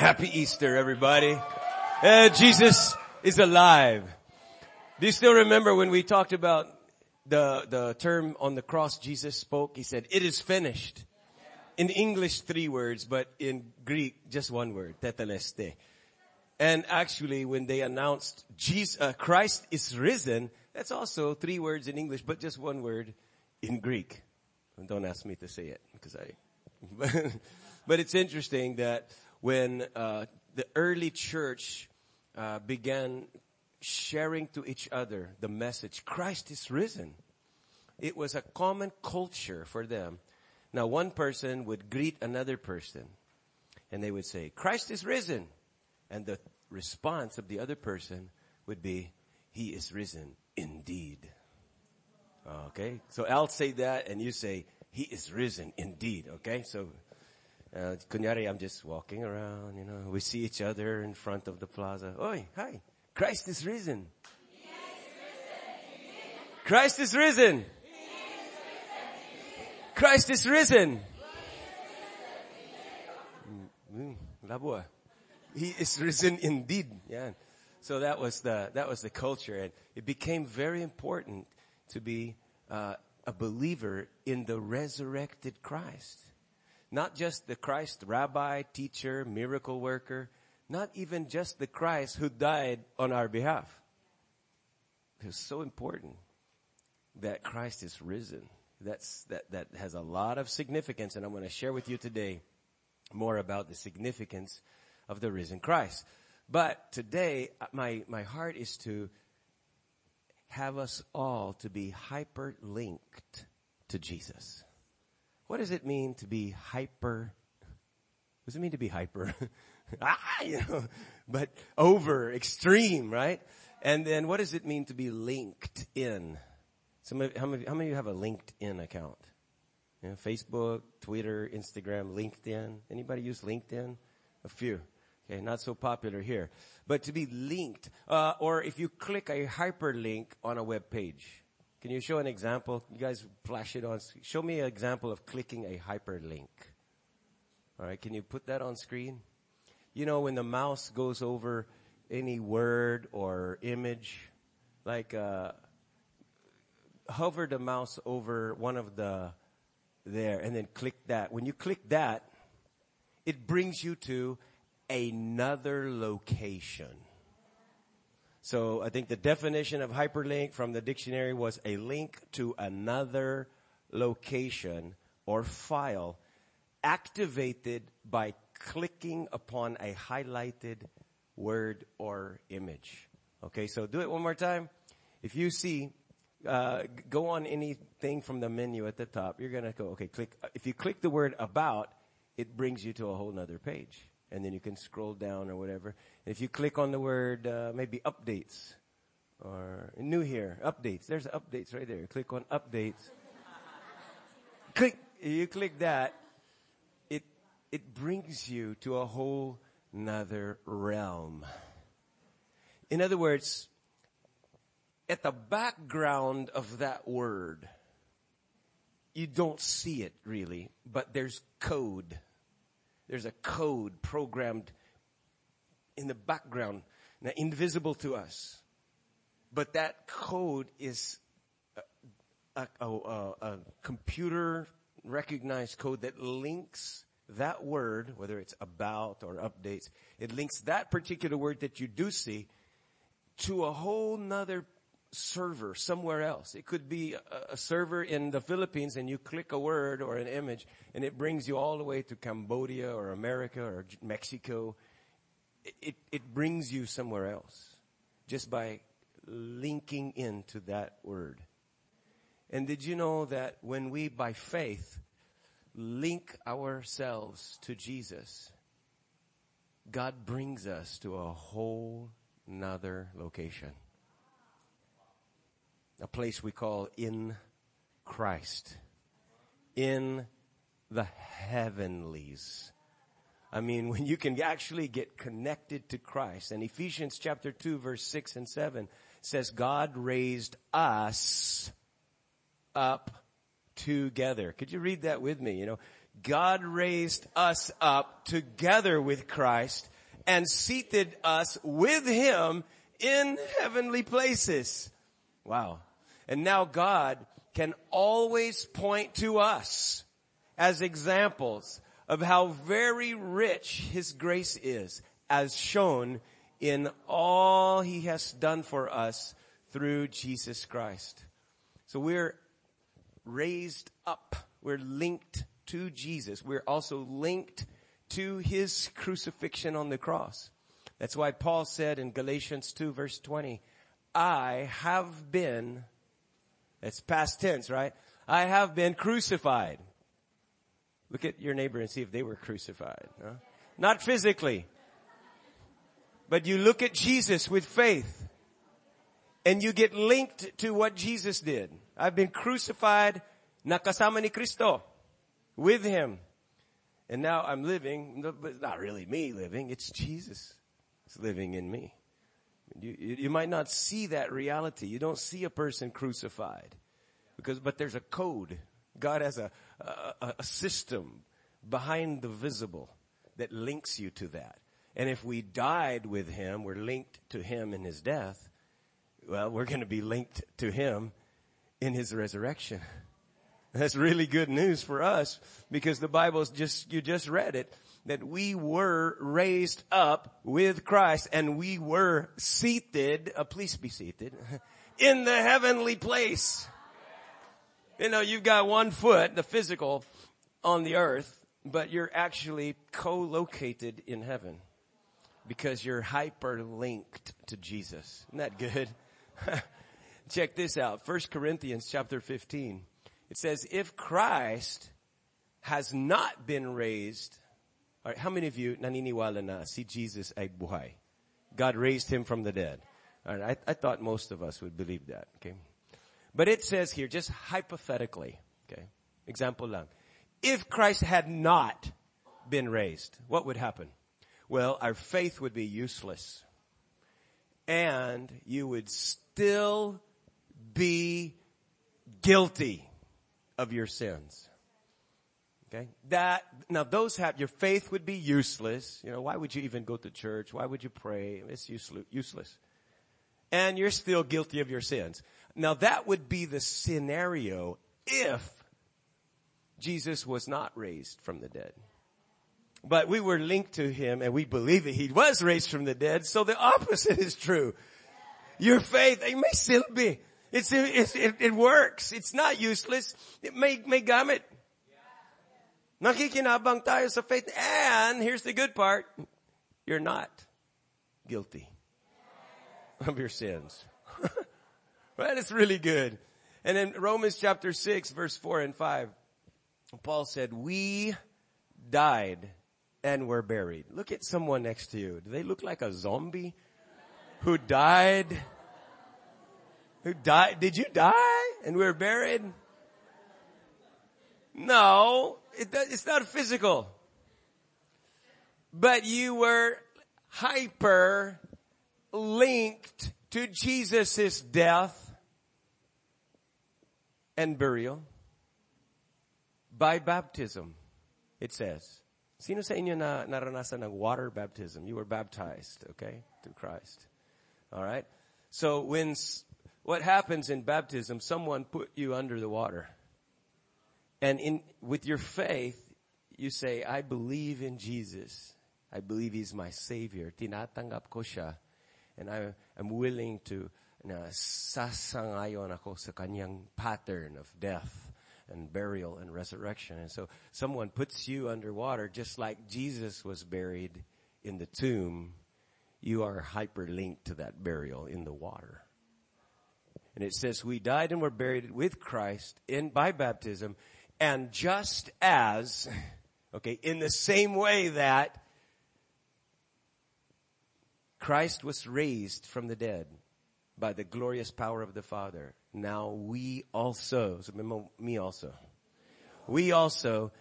Happy Easter, everybody. Uh, Jesus is alive. Do you still remember when we talked about the, the term on the cross Jesus spoke? He said, it is finished. In English, three words, but in Greek, just one word, tetelestai. And actually, when they announced Jesus, uh, Christ is risen, that's also three words in English, but just one word in Greek. And don't ask me to say it because I. but it's interesting that when uh, the early church uh, began sharing to each other the message, Christ is risen. It was a common culture for them. Now, one person would greet another person, and they would say, "Christ is risen." And the response of the other person would be, He is risen indeed. Okay? So I'll say that and you say, He is risen indeed. Okay? So, uh, kunyari, I'm just walking around, you know, we see each other in front of the plaza. Oi, hi. Christ is risen. Christ is risen. Christ is risen. Mm, mm, he is risen indeed. Yeah. So that was the, that was the culture and it became very important to be, uh, a believer in the resurrected Christ. Not just the Christ rabbi, teacher, miracle worker, not even just the Christ who died on our behalf. It's so important that Christ is risen. That's, that, that has a lot of significance and I'm going to share with you today more about the significance of the risen Christ. But today, my, my heart is to have us all to be hyperlinked to Jesus. What does it mean to be hyper? What does it mean to be hyper? ah, you know, but over, extreme, right? And then what does it mean to be linked in? Some of, how many, how many of you have a LinkedIn account? You know, Facebook, Twitter, Instagram, LinkedIn. Anybody use LinkedIn? A few. Okay, not so popular here. But to be linked, uh, or if you click a hyperlink on a web page, can you show an example? You guys flash it on. Show me an example of clicking a hyperlink. All right, can you put that on screen? You know, when the mouse goes over any word or image, like uh, hover the mouse over one of the there and then click that. When you click that, it brings you to another location. So I think the definition of hyperlink from the dictionary was a link to another location or file activated by clicking upon a highlighted word or image. Okay, so do it one more time. If you see, uh, go on anything from the menu at the top. You're gonna go, okay, click. If you click the word about, it brings you to a whole nother page and then you can scroll down or whatever. If you click on the word, uh, maybe updates or new here, updates. There's updates right there. Click on updates. click, you click that. It, it brings you to a whole nother realm. In other words, at the background of that word, you don't see it really, but there's code there's a code programmed in the background, now invisible to us. But that code is a, a, a, a computer recognized code that links that word, whether it's about or updates, it links that particular word that you do see to a whole nother server somewhere else. It could be a, a, server in the Philippines and you click a word or an image and it brings you all the way to Cambodia or America or Mexico. It, it, it brings you somewhere else just by linking into that word. And did you know that when we by faith link ourselves to Jesus, God brings us to a whole nother location a place we call in Christ. In the heavenlies. I mean, when you can actually get connected to Christ. And Ephesians chapter 2 verse 6 and 7 says God raised us up together. Could you read that with me? You know, God raised us up together with Christ and seated us with Him in heavenly places. Wow. And now God can always point to us as examples of how very rich His grace is as shown in all He has done for us through Jesus Christ. So we're raised up. We're linked to Jesus. We're also linked to His crucifixion on the cross. That's why Paul said in Galatians 2 verse 20, I have been, it's past tense, right? I have been crucified. Look at your neighbor and see if they were crucified. Huh? Not physically. But you look at Jesus with faith and you get linked to what Jesus did. I've been crucified nakasama ni Cristo with him. And now I'm living, but it's not really me living, it's Jesus It's living in me. You, you might not see that reality. You don't see a person crucified because, but there's a code. God has a, a, a system behind the visible that links you to that. And if we died with him, we're linked to him in his death. Well, we're going to be linked to him in his resurrection. That's really good news for us because the Bible's just, you just read it, that we were raised up with Christ and we were seated, uh, please be seated, in the heavenly place. You know, you've got one foot, the physical, on the earth, but you're actually co-located in heaven because you're hyperlinked to Jesus. Isn't that good? Check this out. First Corinthians chapter 15. It says, if Christ has not been raised, all right, how many of you naniniwala na si Jesus ay buhay? God raised him from the dead. All right, I, I thought most of us would believe that. Okay. But it says here, just hypothetically, okay, example lang. If Christ had not been raised, what would happen? Well, our faith would be useless. And you would still be guilty of your sins. Okay? That, now those have, your faith would be useless. You know, why would you even go to church? Why would you pray? It's useless. And you're still guilty of your sins. Now that would be the scenario if Jesus was not raised from the dead. But we were linked to him and we believe that he was raised from the dead. So the opposite is true. Your faith, it may still be. It's, it's it, it, works. It's not useless. It may, may gamit. Nakikinabang tayo sa faith. And here's the good part. You're not guilty of your sins. right? It's really good. And in Romans chapter 6 verse 4 and 5, Paul said, we died and were buried. Look at someone next to you. Do they look like a zombie who died? Who died? Did you die and we were buried? No, it, it's not physical. But you were hyper linked to Jesus' death and burial by baptism, it says. Sino sa inyo na naranasan ng water baptism? You were baptized, okay, through Christ. All right? So when what happens in baptism, someone put you under the water. And in, with your faith, you say, I believe in Jesus. I believe He's my Savior. Tinatanggap ko siya. And I am willing to na sasangayon ako sa kanyang pattern of death and burial and resurrection. And so someone puts you underwater just like Jesus was buried in the tomb. You are hyperlinked to that burial in the water. And it says, we died and were buried with Christ in, by baptism. And just as, okay, in the same way that Christ was raised from the dead by the glorious power of the Father, now we also, so me also, we also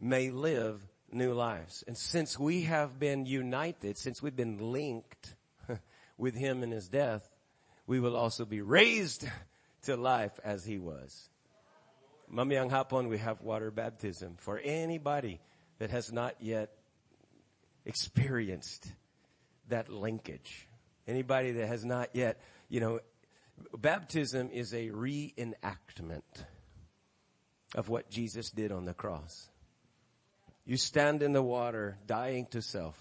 may live new lives. And since we have been united, since we've been linked with Him in His death, we will also be raised to life as he was. Mamayang hapon, we have water baptism for anybody that has not yet experienced that linkage. Anybody that has not yet, you know, baptism is a reenactment of what Jesus did on the cross. You stand in the water, dying to self,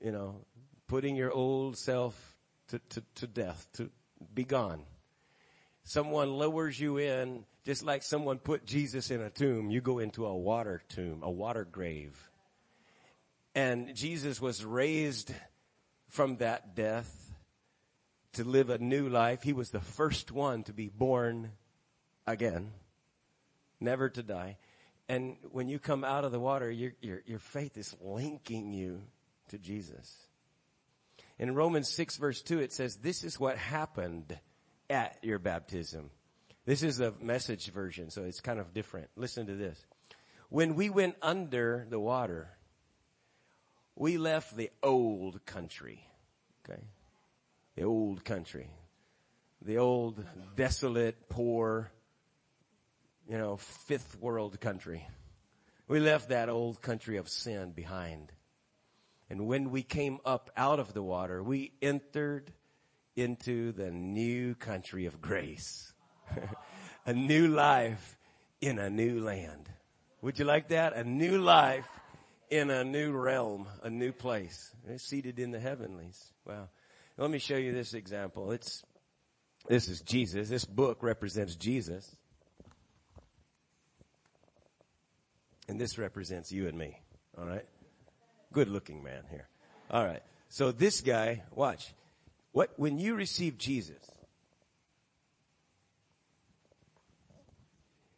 you know, putting your old self to, to, to death, to be gone. Someone lowers you in, just like someone put Jesus in a tomb, you go into a water tomb, a water grave. And Jesus was raised from that death to live a new life. He was the first one to be born again, never to die. And when you come out of the water, your, your, your faith is linking you to Jesus. In Romans 6 verse 2, it says, this is what happened at your baptism. This is the message version, so it's kind of different. Listen to this. When we went under the water, we left the old country. Okay. The old country. The old, desolate, poor, you know, fifth world country. We left that old country of sin behind. And when we came up out of the water, we entered into the new country of grace. a new life in a new land. Would you like that? A new life in a new realm, a new place. Seated in the heavenlies. Wow. Let me show you this example. It's, this is Jesus. This book represents Jesus. And this represents you and me. All right. Good looking man here. All right. So this guy, watch. What, when you receive Jesus,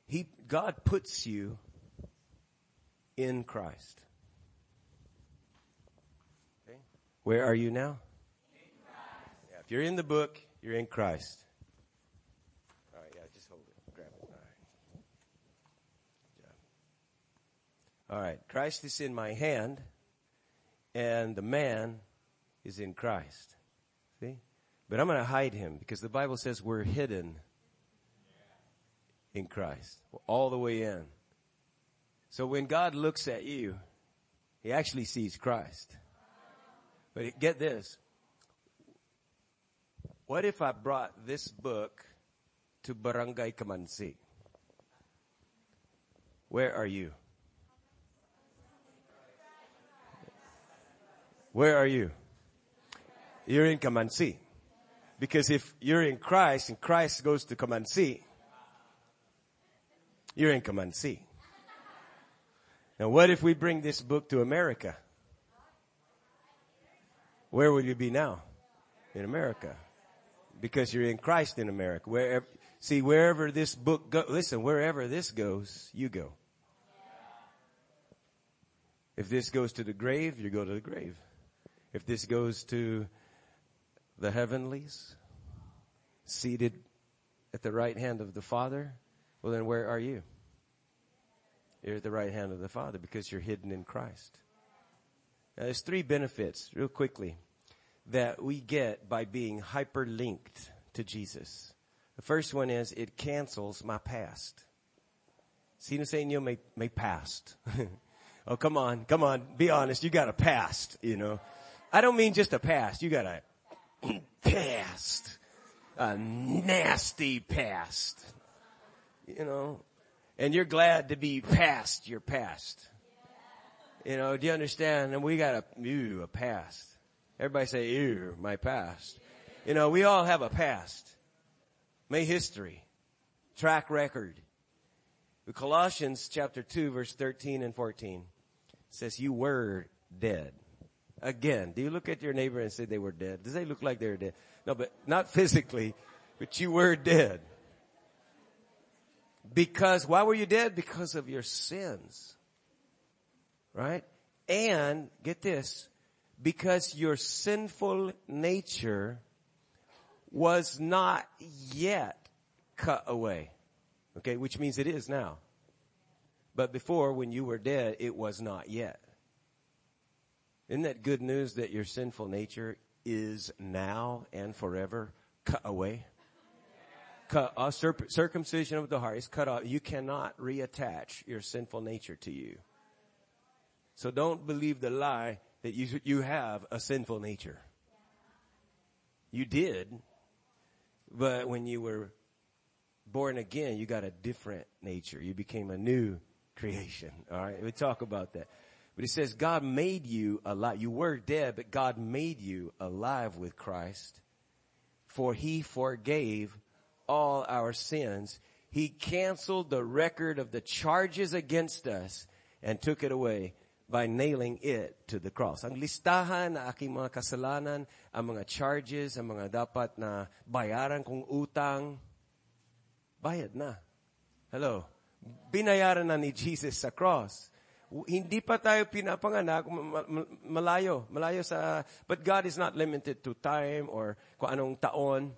he, God puts you in Christ. Okay. Where are you now? Yeah, if you're in the book, you're in Christ. All right, yeah, just hold it. Grab it. All right. All right. Christ is in my hand, and the man is in Christ. See? But I'm going to hide him because the Bible says we're hidden in Christ. all the way in. So when God looks at you, he actually sees Christ. But get this. What if I brought this book to Barangay Kamansi? Where are you? Where are you? You're in Kamansi. Because if you're in Christ and Christ goes to Kamansi, you're in Kamansi. Now what if we bring this book to America? Where would you be now? In America. Because you're in Christ in America. Wherever, see, wherever this book go, listen, wherever this goes, you go. If this goes to the grave, you go to the grave. If this goes to the heavenlies, seated at the right hand of the Father, well then where are you? You're at the right hand of the Father because you're hidden in Christ. Now there's three benefits, real quickly, that we get by being hyperlinked to Jesus. The first one is it cancels my past. Sino sa inyo may, may past? oh, come on, come on, be honest, you got a past, you know. I don't mean just a past, you got a past. A nasty past. You know, and you're glad to be past your past. You know, do you understand? And we got a, ew, a past. Everybody say, ew, my past. You know, we all have a past. May history. Track record. Colossians chapter 2 verse 13 and 14 says you were dead. Again, do you look at your neighbor and say they were dead? Does they look like they were dead? No, but not physically, but you were dead. Because, why were you dead? Because of your sins. Right? And, get this, because your sinful nature was not yet cut away. Okay, which means it is now. But before, when you were dead, it was not yet. Isn't that good news that your sinful nature is now and forever cut away? Cut uh, circ- circumcision of the heart is cut off. You cannot reattach your sinful nature to you. So don't believe the lie that you, you have a sinful nature. You did, but when you were born again, you got a different nature. You became a new creation. All right. We talk about that. But it says God made you alive. You were dead, but God made you alive with Christ for he forgave all our sins. He canceled the record of the charges against us and took it away by nailing it to the cross. Ang listahan na aking mga kasalanan, ang mga charges, ang mga dapat na bayaran kong utang, bayad na. Hello. Binayaran na ni Jesus sa cross. Hindi pa tayo pinapanganak, malayo, malayo sa, but God is not limited to time or kung anong taon.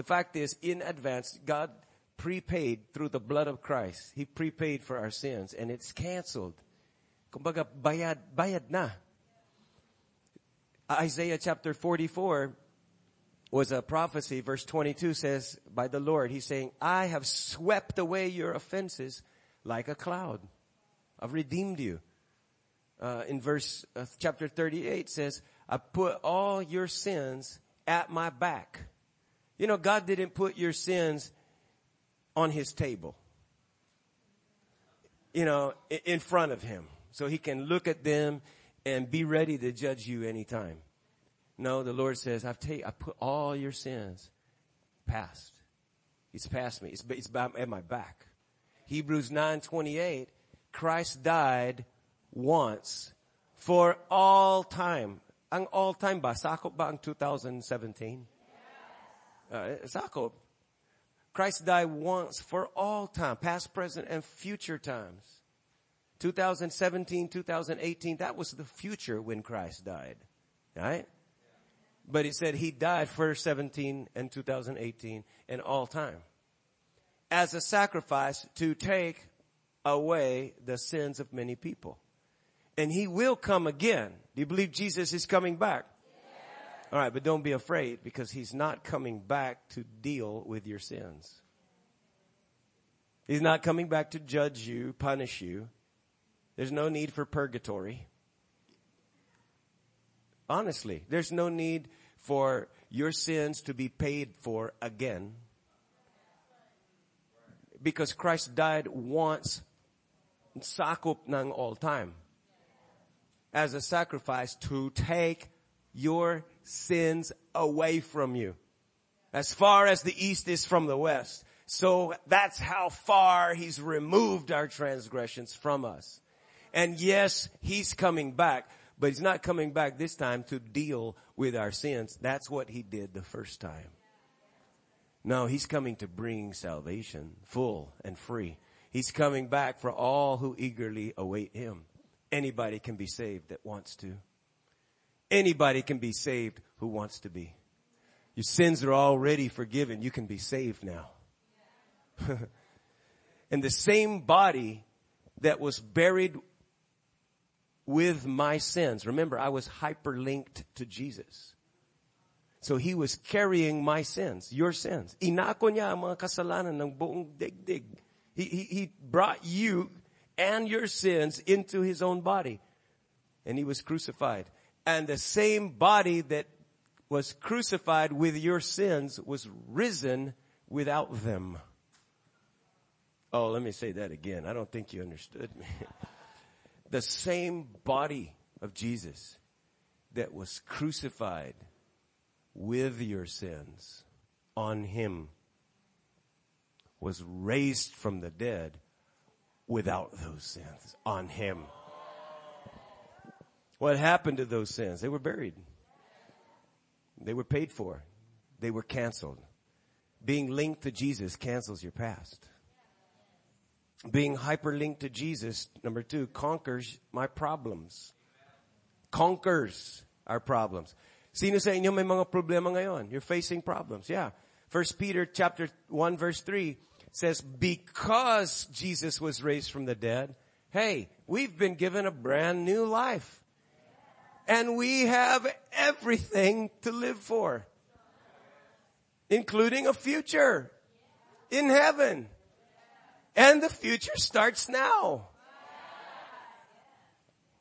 The fact is, in advance, God prepaid through the blood of Christ. He prepaid for our sins and it's canceled. Kumbaga, bayad, bayad na. Isaiah chapter 44 was a prophecy. Verse 22 says, by the Lord, He's saying, I have swept away your offenses like a cloud. I've redeemed you. Uh, in verse uh, chapter 38 says, I put all your sins at my back. You know, God didn't put your sins on his table. You know, in front of him. So he can look at them and be ready to judge you anytime. No, the Lord says, I've taken, I put all your sins past. It's past me. It's, it's at my back. Hebrews 9:28 Christ died once for all time. Ang all time ba? Sakop ba ang 2017? Uh. Christ died once for all time, past, present, and future times. 2017, 2018, that was the future when Christ died. Right? But it said he died for 17 and 2018 and all time. As a sacrifice to take away the sins of many people. And he will come again. Do you believe Jesus is coming back? All right, but don't be afraid because he's not coming back to deal with your sins. He's not coming back to judge you, punish you. There's no need for purgatory. Honestly, there's no need for your sins to be paid for again. Because Christ died once sakop ng all time as a sacrifice to take your sins away from you. As far as the east is from the west. So that's how far he's removed our transgressions from us. And yes, he's coming back, but he's not coming back this time to deal with our sins. That's what he did the first time. No, he's coming to bring salvation full and free. He's coming back for all who eagerly await him. Anybody can be saved that wants to. Anybody can be saved who wants to be. Your sins are already forgiven. You can be saved now. and the same body that was buried with my sins. Remember, I was hyperlinked to Jesus. So he was carrying my sins, your sins. Inako niya ang mga kasalanan ng buong digdig. He, he, he brought you and your sins into his own body. And he was crucified. And the same body that was crucified with your sins was risen without them. Oh, let me say that again. I don't think you understood me. the same body of Jesus that was crucified with your sins on him was raised from the dead without those sins on him. What happened to those sins? They were buried. They were paid for. They were canceled. Being linked to Jesus cancels your past. Being hyperlinked to Jesus, number two, conquers my problems. Conquers our problems. Sino sa inyo may mga problema ngayon? You're facing problems. Yeah. First Peter chapter 1 verse 3 says, because Jesus was raised from the dead, hey, we've been given a brand new life. And we have everything to live for. Including a future. In heaven. And the future starts now.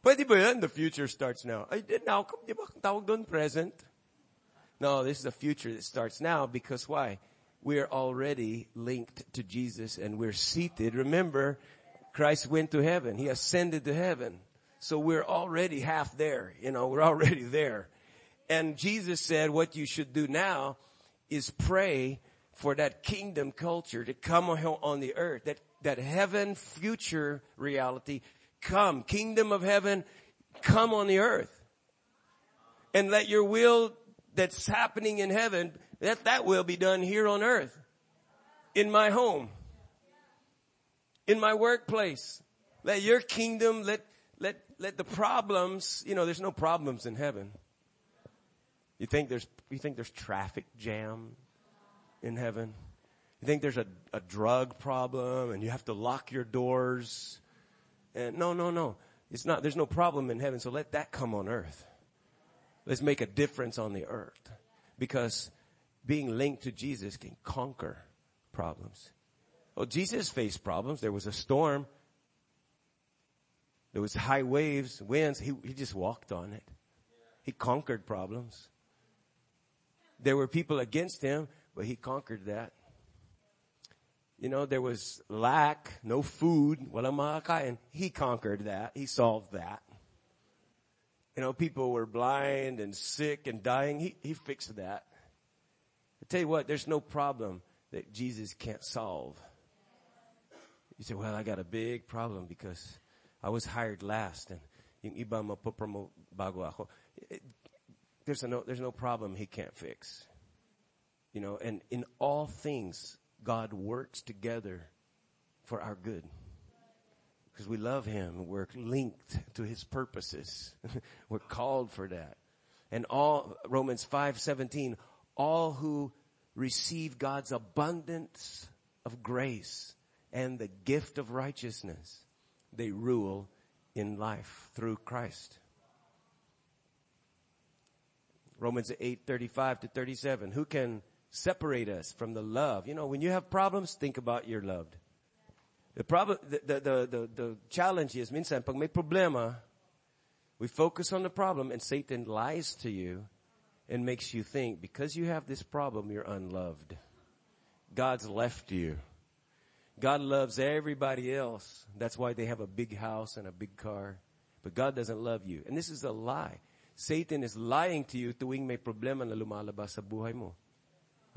Pwede ba yan? The future starts now. Ay, now, di ba tawag doon present? No, this is the future that starts now because why? We are already linked to Jesus and we're seated. Remember, Christ went to heaven. He ascended to heaven. So we're already half there. You know, we're already there. And Jesus said what you should do now is pray for that kingdom culture to come on the earth, that, that heaven future reality come. Kingdom of heaven, come on the earth. And let your will that's happening in heaven, that that will be done here on earth. In my home. In my workplace. Let your kingdom, let, let, the problems, you know, there's no problems in heaven. You think there's, you think there's traffic jam in heaven? You think there's a, a drug problem and you have to lock your doors? And no, no, no. It's not, there's no problem in heaven, so let that come on earth. Let's make a difference on the earth. Because being linked to Jesus can conquer problems. Well, Jesus faced problems. There was a storm. There was high waves, winds. He, he just walked on it. He conquered problems. There were people against him, but he conquered that. You know, there was lack, no food, makakain. He conquered that. He solved that. You know, people were blind and sick and dying. He, he fixed that. I tell you what, there's no problem that Jesus can't solve. You say, well, I got a big problem because I was hired last and yung iba mapopromote bago ako. There's, no, there's no problem he can't fix. You know, and in all things, God works together for our good. Because we love Him. We're linked to His purposes. We're called for that. And all, Romans 5, 17, all who receive God's abundance of grace and the gift of righteousness, they rule in life through Christ. Romans 8, 35 to 37. Who can separate us from the love. You know, when you have problems, think about your loved. The problem, the, the, the, the, the challenge is, minsan, pag may problema, we focus on the problem and Satan lies to you and makes you think because you have this problem, you're unloved. God's left you. God loves everybody else. That's why they have a big house and a big car. But God doesn't love you. And this is a lie. Satan is lying to you tuwing may problema na lumalabas sa buhay mo.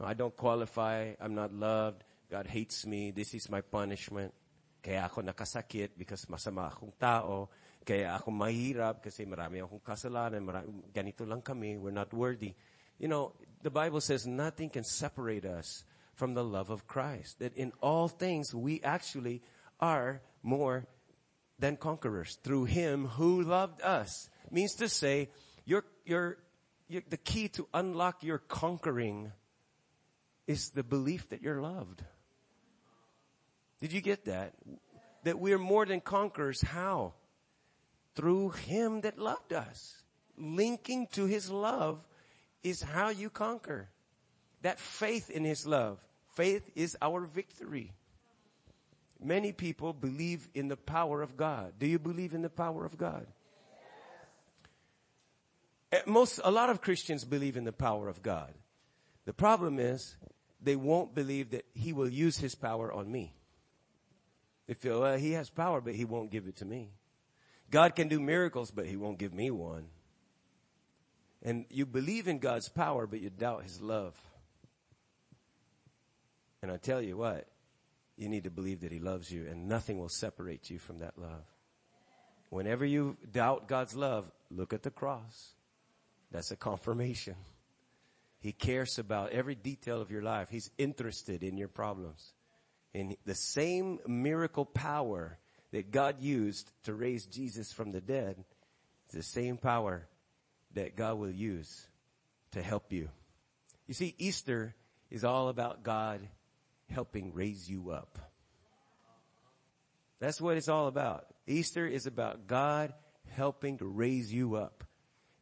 I don't qualify. I'm not loved. God hates me. This is my punishment. Kaya ako nakasakit because masama akong tao. Kaya ako mahirap kasi marami akong kasalanan. Marami, ganito lang kami. We're not worthy. You know, the Bible says nothing can separate us from the love of Christ. That in all things we actually are more than conquerors through Him who loved us. Means to say, your, your, your, the key to unlock your conquering is the belief that you're loved. Did you get that? That we're more than conquerors. How? Through Him that loved us. Linking to His love is how you conquer. That faith in His love. Faith is our victory. Many people believe in the power of God. Do you believe in the power of God? Eh, most, a lot of Christians believe in the power of God. The problem is they won't believe that he will use his power on me. They feel, well, he has power, but he won't give it to me. God can do miracles, but he won't give me one. And you believe in God's power, but you doubt his love. And I tell you what, you need to believe that he loves you and nothing will separate you from that love. Whenever you doubt God's love, look at the cross. That's a confirmation. He cares about every detail of your life. He's interested in your problems. And the same miracle power that God used to raise Jesus from the dead the same power that God will use to help you. You see, Easter is all about God helping raise you up. That's what it's all about. Easter is about God helping to raise you up.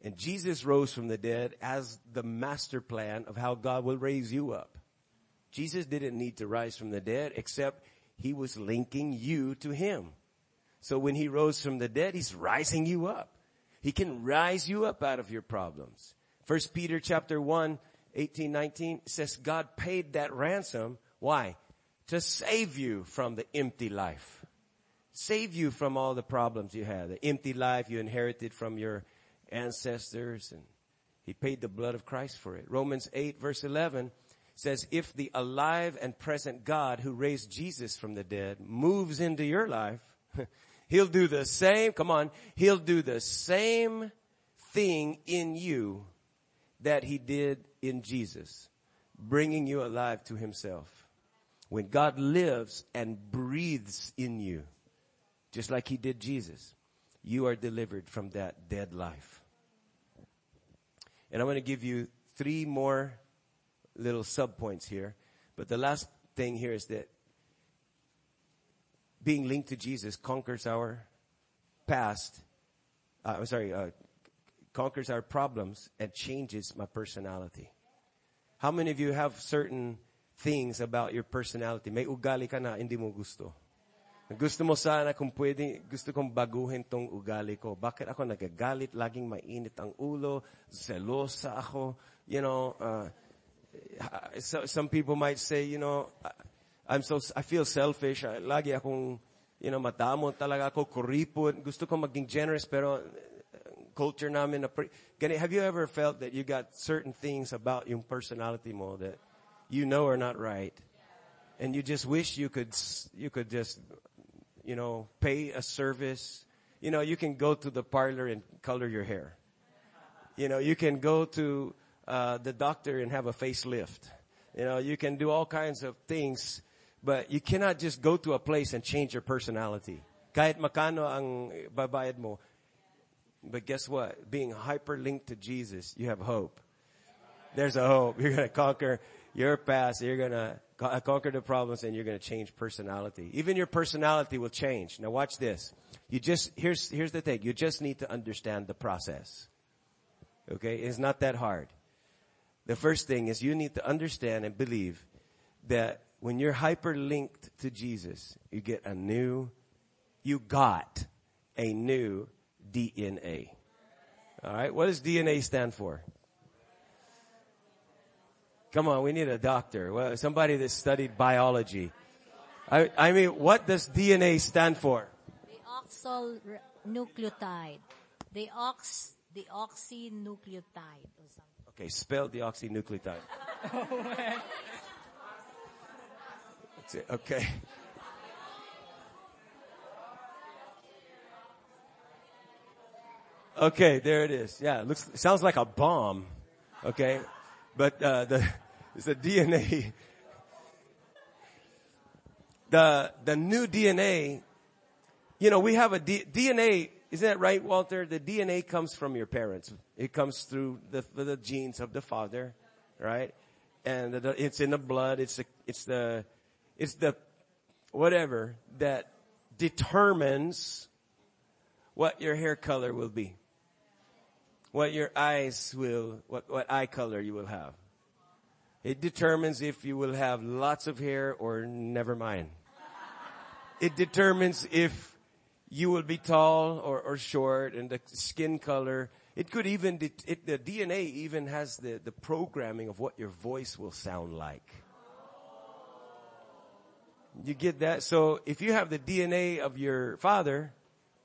And Jesus rose from the dead as the master plan of how God will raise you up. Jesus didn't need to rise from the dead except he was linking you to him. So when he rose from the dead, he's rising you up. He can rise you up out of your problems. First Peter chapter 1, 18, 19 says God paid that ransom. Why? To save you from the empty life. Save you from all the problems you had. The empty life you inherited from your ancestors and he paid the blood of Christ for it. Romans 8 verse 11 says, if the alive and present God who raised Jesus from the dead moves into your life, he'll do the same, come on, he'll do the same thing in you that he did in Jesus, bringing you alive to himself. When God lives and breathes in you, just like he did Jesus, you are delivered from that dead life. And I'm going to give you three more little sub points here. But the last thing here is that being linked to Jesus conquers our past. Uh, I'm sorry, uh, conquers our problems and changes my personality. How many of you have certain things about your personality? May ugali ka na hindi mo gusto. Gusto mo sana kung pwede, gusto kong baguhin tong ugali ko. Bakit ako nagagalit? Laging mainit ang ulo. Selosa ako. You know, uh, so, some people might say, you know, I'm so, I feel selfish. Lagi akong, you know, madamot talaga ako, kuripot. Gusto ko maging generous, pero culture namin na have you ever felt that you got certain things about your personality mo that you know are not right and you just wish you could you could just you know pay a service you know you can go to the parlor and color your hair you know you can go to uh, the doctor and have a facelift you know you can do all kinds of things but you cannot just go to a place and change your personality kahit makano ang babayad mo but guess what? Being hyperlinked to Jesus, you have hope. There's a hope. You're going to conquer your past. You're going to uh, conquer the problems and you're to change personality. Even your personality will change. Now watch this. You just, here's, here's the thing. You just need to understand the process. Okay? It's not that hard. The first thing is you need to understand and believe that when you're hyperlinked to Jesus, you get a new, you got a new DNA. All right. What does DNA stand for? Come on, we need a doctor. Well, somebody that studied biology. I, I mean, what does DNA stand for? The oxonucleotide. The ox, the oxynucleotide or something. Okay, spell deoxynucleotide. Okay. Okay, there it is. Yeah, it looks sounds like a bomb. Okay, but uh, the it's a DNA. The the new DNA. You know, we have a D, DNA. Isn't that right, Walter? The DNA comes from your parents. It comes through the the genes of the father, right? And the, it's in the blood. It's the it's the it's the whatever that determines what your hair color will be what your eyes will, what, what eye color you will have. It determines if you will have lots of hair or never mind. It determines if you will be tall or, or short and the skin color. It could even, it, the DNA even has the, the programming of what your voice will sound like. You get that? So if you have the DNA of your father,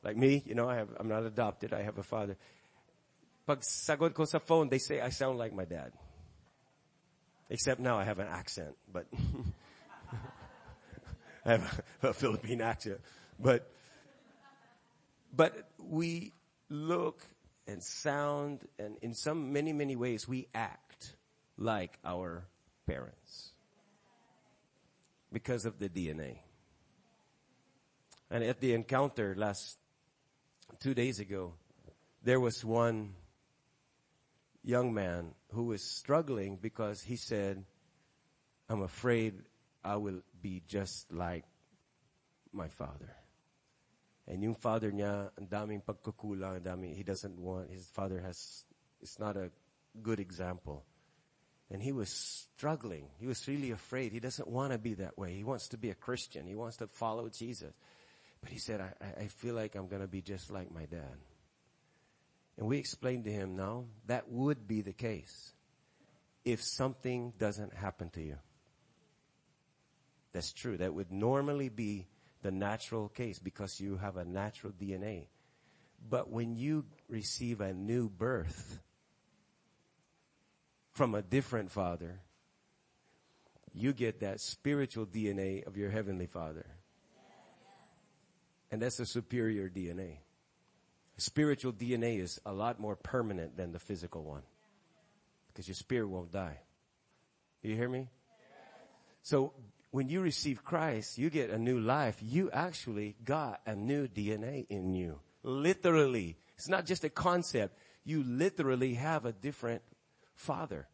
like me, you know, I have, I'm not adopted, I have a father pag sagot ko sa phone, they say I sound like my dad. Except now I have an accent, but I have a, a Philippine accent. But, but we look and sound and in some many, many ways we act like our parents because of the DNA. And at the encounter last two days ago, there was one young man who was struggling because he said, I'm afraid I will be just like my father. And yung father niya, ang daming pagkukulang, ang daming, he doesn't want, his father has, it's not a good example. And he was struggling. He was really afraid. He doesn't want to be that way. He wants to be a Christian. He wants to follow Jesus. But he said, I, I feel like I'm going to be just like my dad. And we explained to him, no, that would be the case if something doesn't happen to you. That's true. That would normally be the natural case because you have a natural DNA. But when you receive a new birth from a different father, you get that spiritual DNA of your heavenly father. And that's a superior DNA. Spiritual DNA is a lot more permanent than the physical one. Because your spirit won't die. You hear me? So when you receive Christ, you get a new life. You actually got a new DNA in you. Literally. It's not just a concept. You literally have a different father.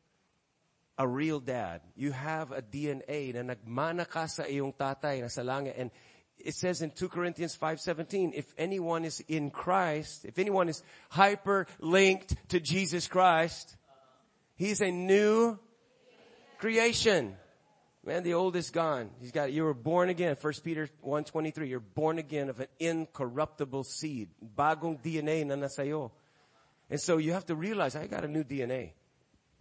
A real dad. You have a DNA na nagmana ka sa iyong tatay na sa langit. And it says in 2 Corinthians 5:17, if anyone is in Christ, if anyone is hyper linked to Jesus Christ, he's a new creation. Man, the old is gone. He's got, you were born again. 1 Peter 1.23, you're born again of an incorruptible seed. Bagong DNA na nasayo. And so you have to realize, I got a new DNA.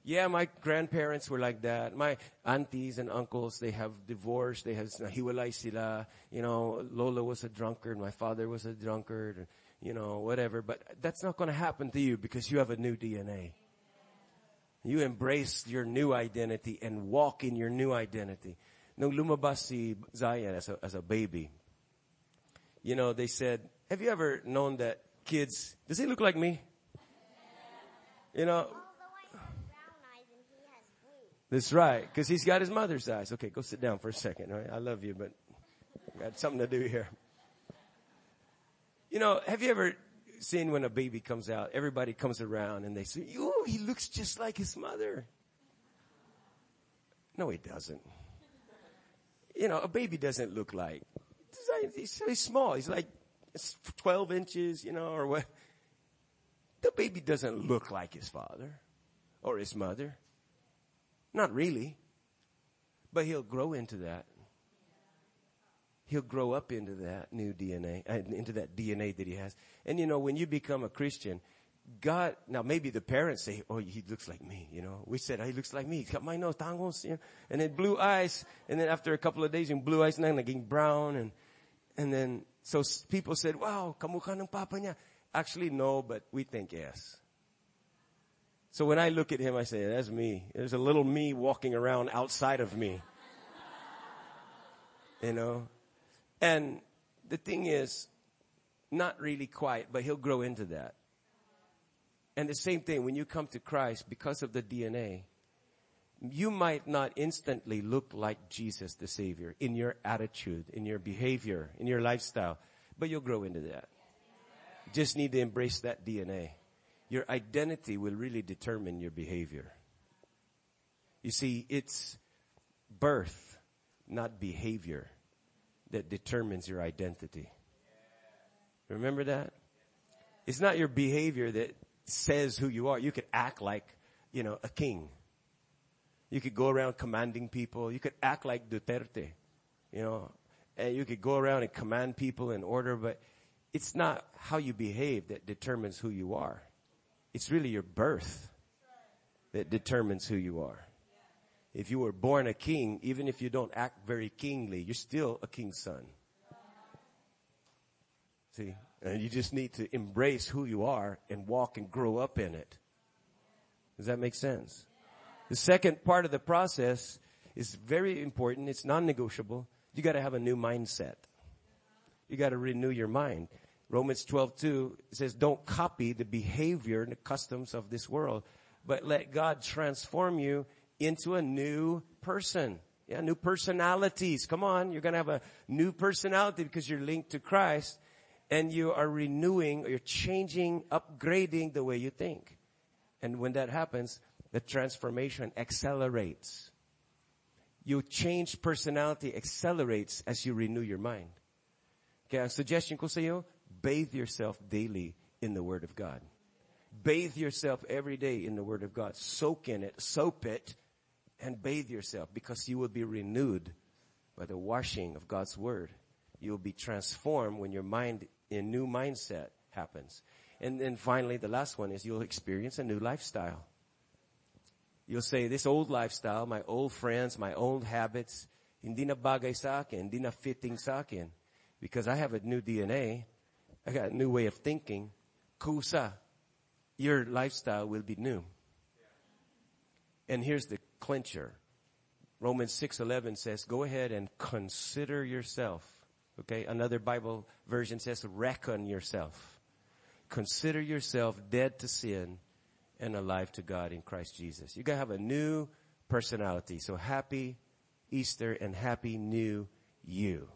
Yeah, my grandparents were like that. My aunties and uncles, they have divorced. They have nahiwalay sila. You know, Lola was a drunkard. My father was a drunkard. You know, whatever. But that's not going to happen to you because you have a new DNA. You embrace your new identity and walk in your new identity. Nung lumabas si Zion as a, as a baby, you know, they said, have you ever known that kids, does he look like me? You know, that's right, because he's got his mother's eyes. Okay, go sit down for a second. I love you, but I got something to do here. You know, have you ever seen when a baby comes out? Everybody comes around and they say, "Oh, he looks just like his mother." No, he doesn't. You know, a baby doesn't look like. He's, he's small. He's like 12 inches, you know, or what. The baby doesn't look like his father or his mother. Not really. But he'll grow into that. He'll grow up into that new DNA, uh, into that DNA that he has. And you know, when you become a Christian, God, now maybe the parents say, oh, he looks like me, you know. We said, oh, he looks like me. He's got my nose, tangos, you know. And then blue eyes. And then after a couple of days, yung blue eyes na naging brown. And, and then, so people said, wow, kamukha ng papa niya. Actually, no, but we think yes. So when I look at him, I say, that's me. There's a little me walking around outside of me. You know? And the thing is, not really quite, but he'll grow into that. And the same thing, when you come to Christ, because of the DNA, you might not instantly look like Jesus the Savior in your attitude, in your behavior, in your lifestyle, but you'll grow into that. Just need to embrace that DNA your identity will really determine your behavior. You see, it's birth, not behavior, that determines your identity. Remember that? It's not your behavior that says who you are. You could act like, you know, a king. You could go around commanding people. You could act like Duterte, you know, and you could go around and command people in order, but it's not how you behave that determines who you are. It's really your birth that determines who you are. If you were born a king, even if you don't act very kingly, you're still a king's son. See? And you just need to embrace who you are and walk and grow up in it. Does that make sense? The second part of the process is very important. It's non-negotiable. You gotta have a new mindset. You gotta renew your mind. Romans 12:2 says, don't copy the behavior and the customs of this world, but let God transform you into a new person. Yeah, new personalities. Come on, you're gonna have a new personality because you're linked to Christ and you are renewing, you're changing, upgrading the way you think. And when that happens, the transformation accelerates. You change personality accelerates as you renew your mind. Ang suggestion ko sa iyo, bathe yourself daily in the Word of God. Bathe yourself every day in the Word of God. Soak in it, soap it, and bathe yourself because you will be renewed by the washing of God's word. You will be transformed when your mind, a new mindset happens. And then finally, the last one is you'll experience a new lifestyle. You'll say, this old lifestyle, my old friends, my old habits, hindi na bagay sa akin, hindi na fitting sa akin. Because I have a new DNA. I got a new way of thinking. Kusa. Your lifestyle will be new. And here's the clincher. Romans 6:11 says, "Go ahead and consider yourself." Okay? Another Bible version says, "Reckon yourself." Consider yourself dead to sin and alive to God in Christ Jesus. You got to have a new personality. So happy Easter and happy new you.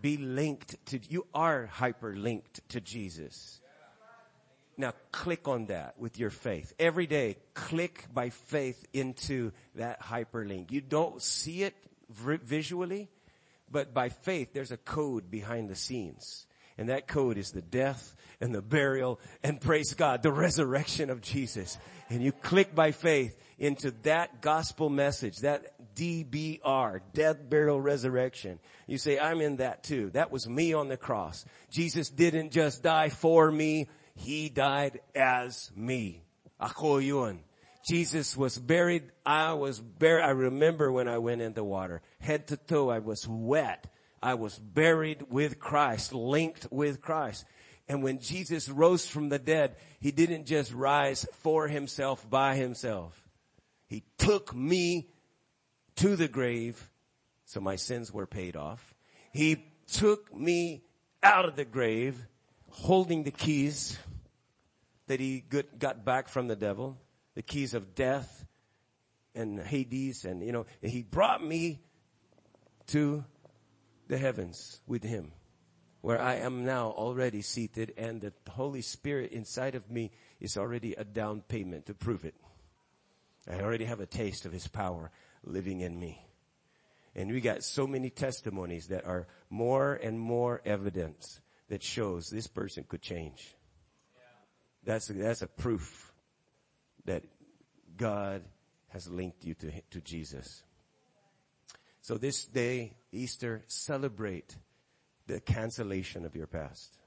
Be linked to you are hyperlinked to Jesus. Now click on that with your faith. Every day, click by faith into that hyperlink. You don't see it visually, but by faith, there's a code behind the scenes. And that code is the death and the burial and praise God, the resurrection of Jesus. And you click by faith into that gospel message, that DBR, death, burial, resurrection. You say, I'm in that too. That was me on the cross. Jesus didn't just die for me. He died as me. Ako yun. Jesus was buried. I was buried. I remember when I went in the water. Head to toe, I was wet. I was buried with Christ, linked with Christ. And when Jesus rose from the dead, he didn't just rise for himself by himself. He took me to the grave, so my sins were paid off. He took me out of the grave, holding the keys that he got back from the devil, the keys of death and Hades, and you know, he brought me to the heavens with him, where I am now already seated, and the Holy Spirit inside of me is already a down payment to prove it. I already have a taste of his power living in me. And we got so many testimonies that are more and more evidence that shows this person could change. That's a, that's a proof that God has linked you to, to Jesus. So this day, Easter, celebrate the cancellation of your past.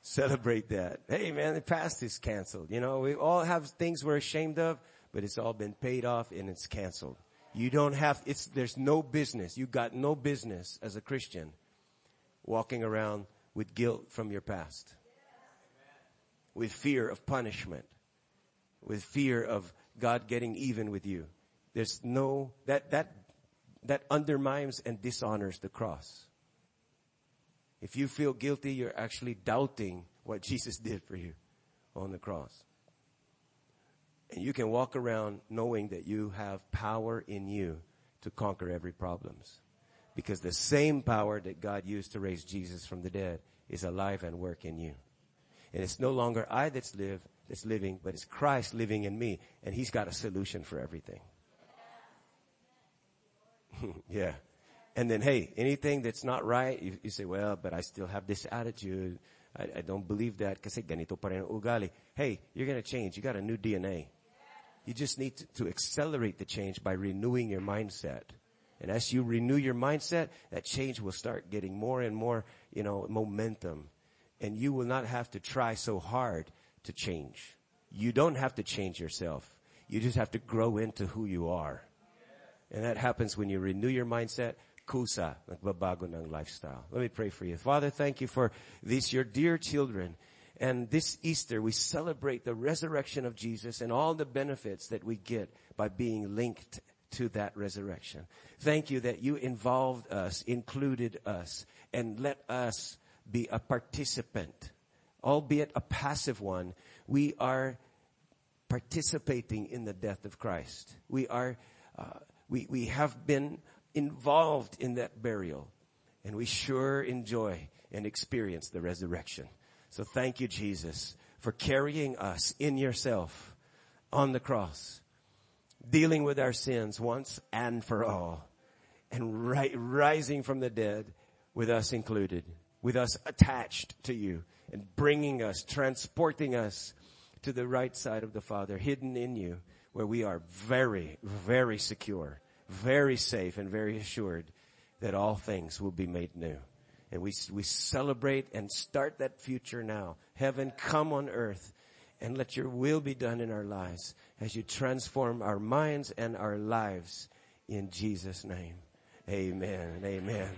Celebrate that. Hey man, the past is canceled. You know, we all have things we're ashamed of, but it's all been paid off and it's canceled. You don't have, it's, there's no business. You got no business as a Christian walking around with guilt from your past with fear of punishment, with fear of God getting even with you. There's no, that, that, that undermines and dishonors the cross. If you feel guilty, you're actually doubting what Jesus did for you on the cross. And you can walk around knowing that you have power in you to conquer every problems. Because the same power that God used to raise Jesus from the dead is alive and work in you. And it's no longer I that's live, that's living, but it's Christ living in me. And he's got a solution for everything. yeah. And then, hey, anything that's not right, you, you, say, well, but I still have this attitude. I, I don't believe that kasi ganito ugali. Hey, you're going to change. You got a new DNA. You just need to, to accelerate the change by renewing your mindset. And as you renew your mindset, that change will start getting more and more, you know, momentum and you will not have to try so hard to change. You don't have to change yourself. You just have to grow into who you are. And that happens when you renew your mindset. Kusa, nagbabago ng lifestyle. Let me pray for you. Father, thank you for these, your dear children. And this Easter, we celebrate the resurrection of Jesus and all the benefits that we get by being linked to that resurrection. Thank you that you involved us, included us, and let us be a participant, albeit a passive one. We are participating in the death of Christ. We are, uh, we, we have been involved in that burial and we sure enjoy and experience the resurrection. So thank you, Jesus, for carrying us in yourself on the cross, dealing with our sins once and for all, and ri- rising from the dead with us included with us attached to you and bringing us, transporting us to the right side of the Father, hidden in you, where we are very, very secure, very safe, and very assured that all things will be made new. And we, we celebrate and start that future now. Heaven come on earth and let your will be done in our lives as you transform our minds and our lives in Jesus' name. Amen amen.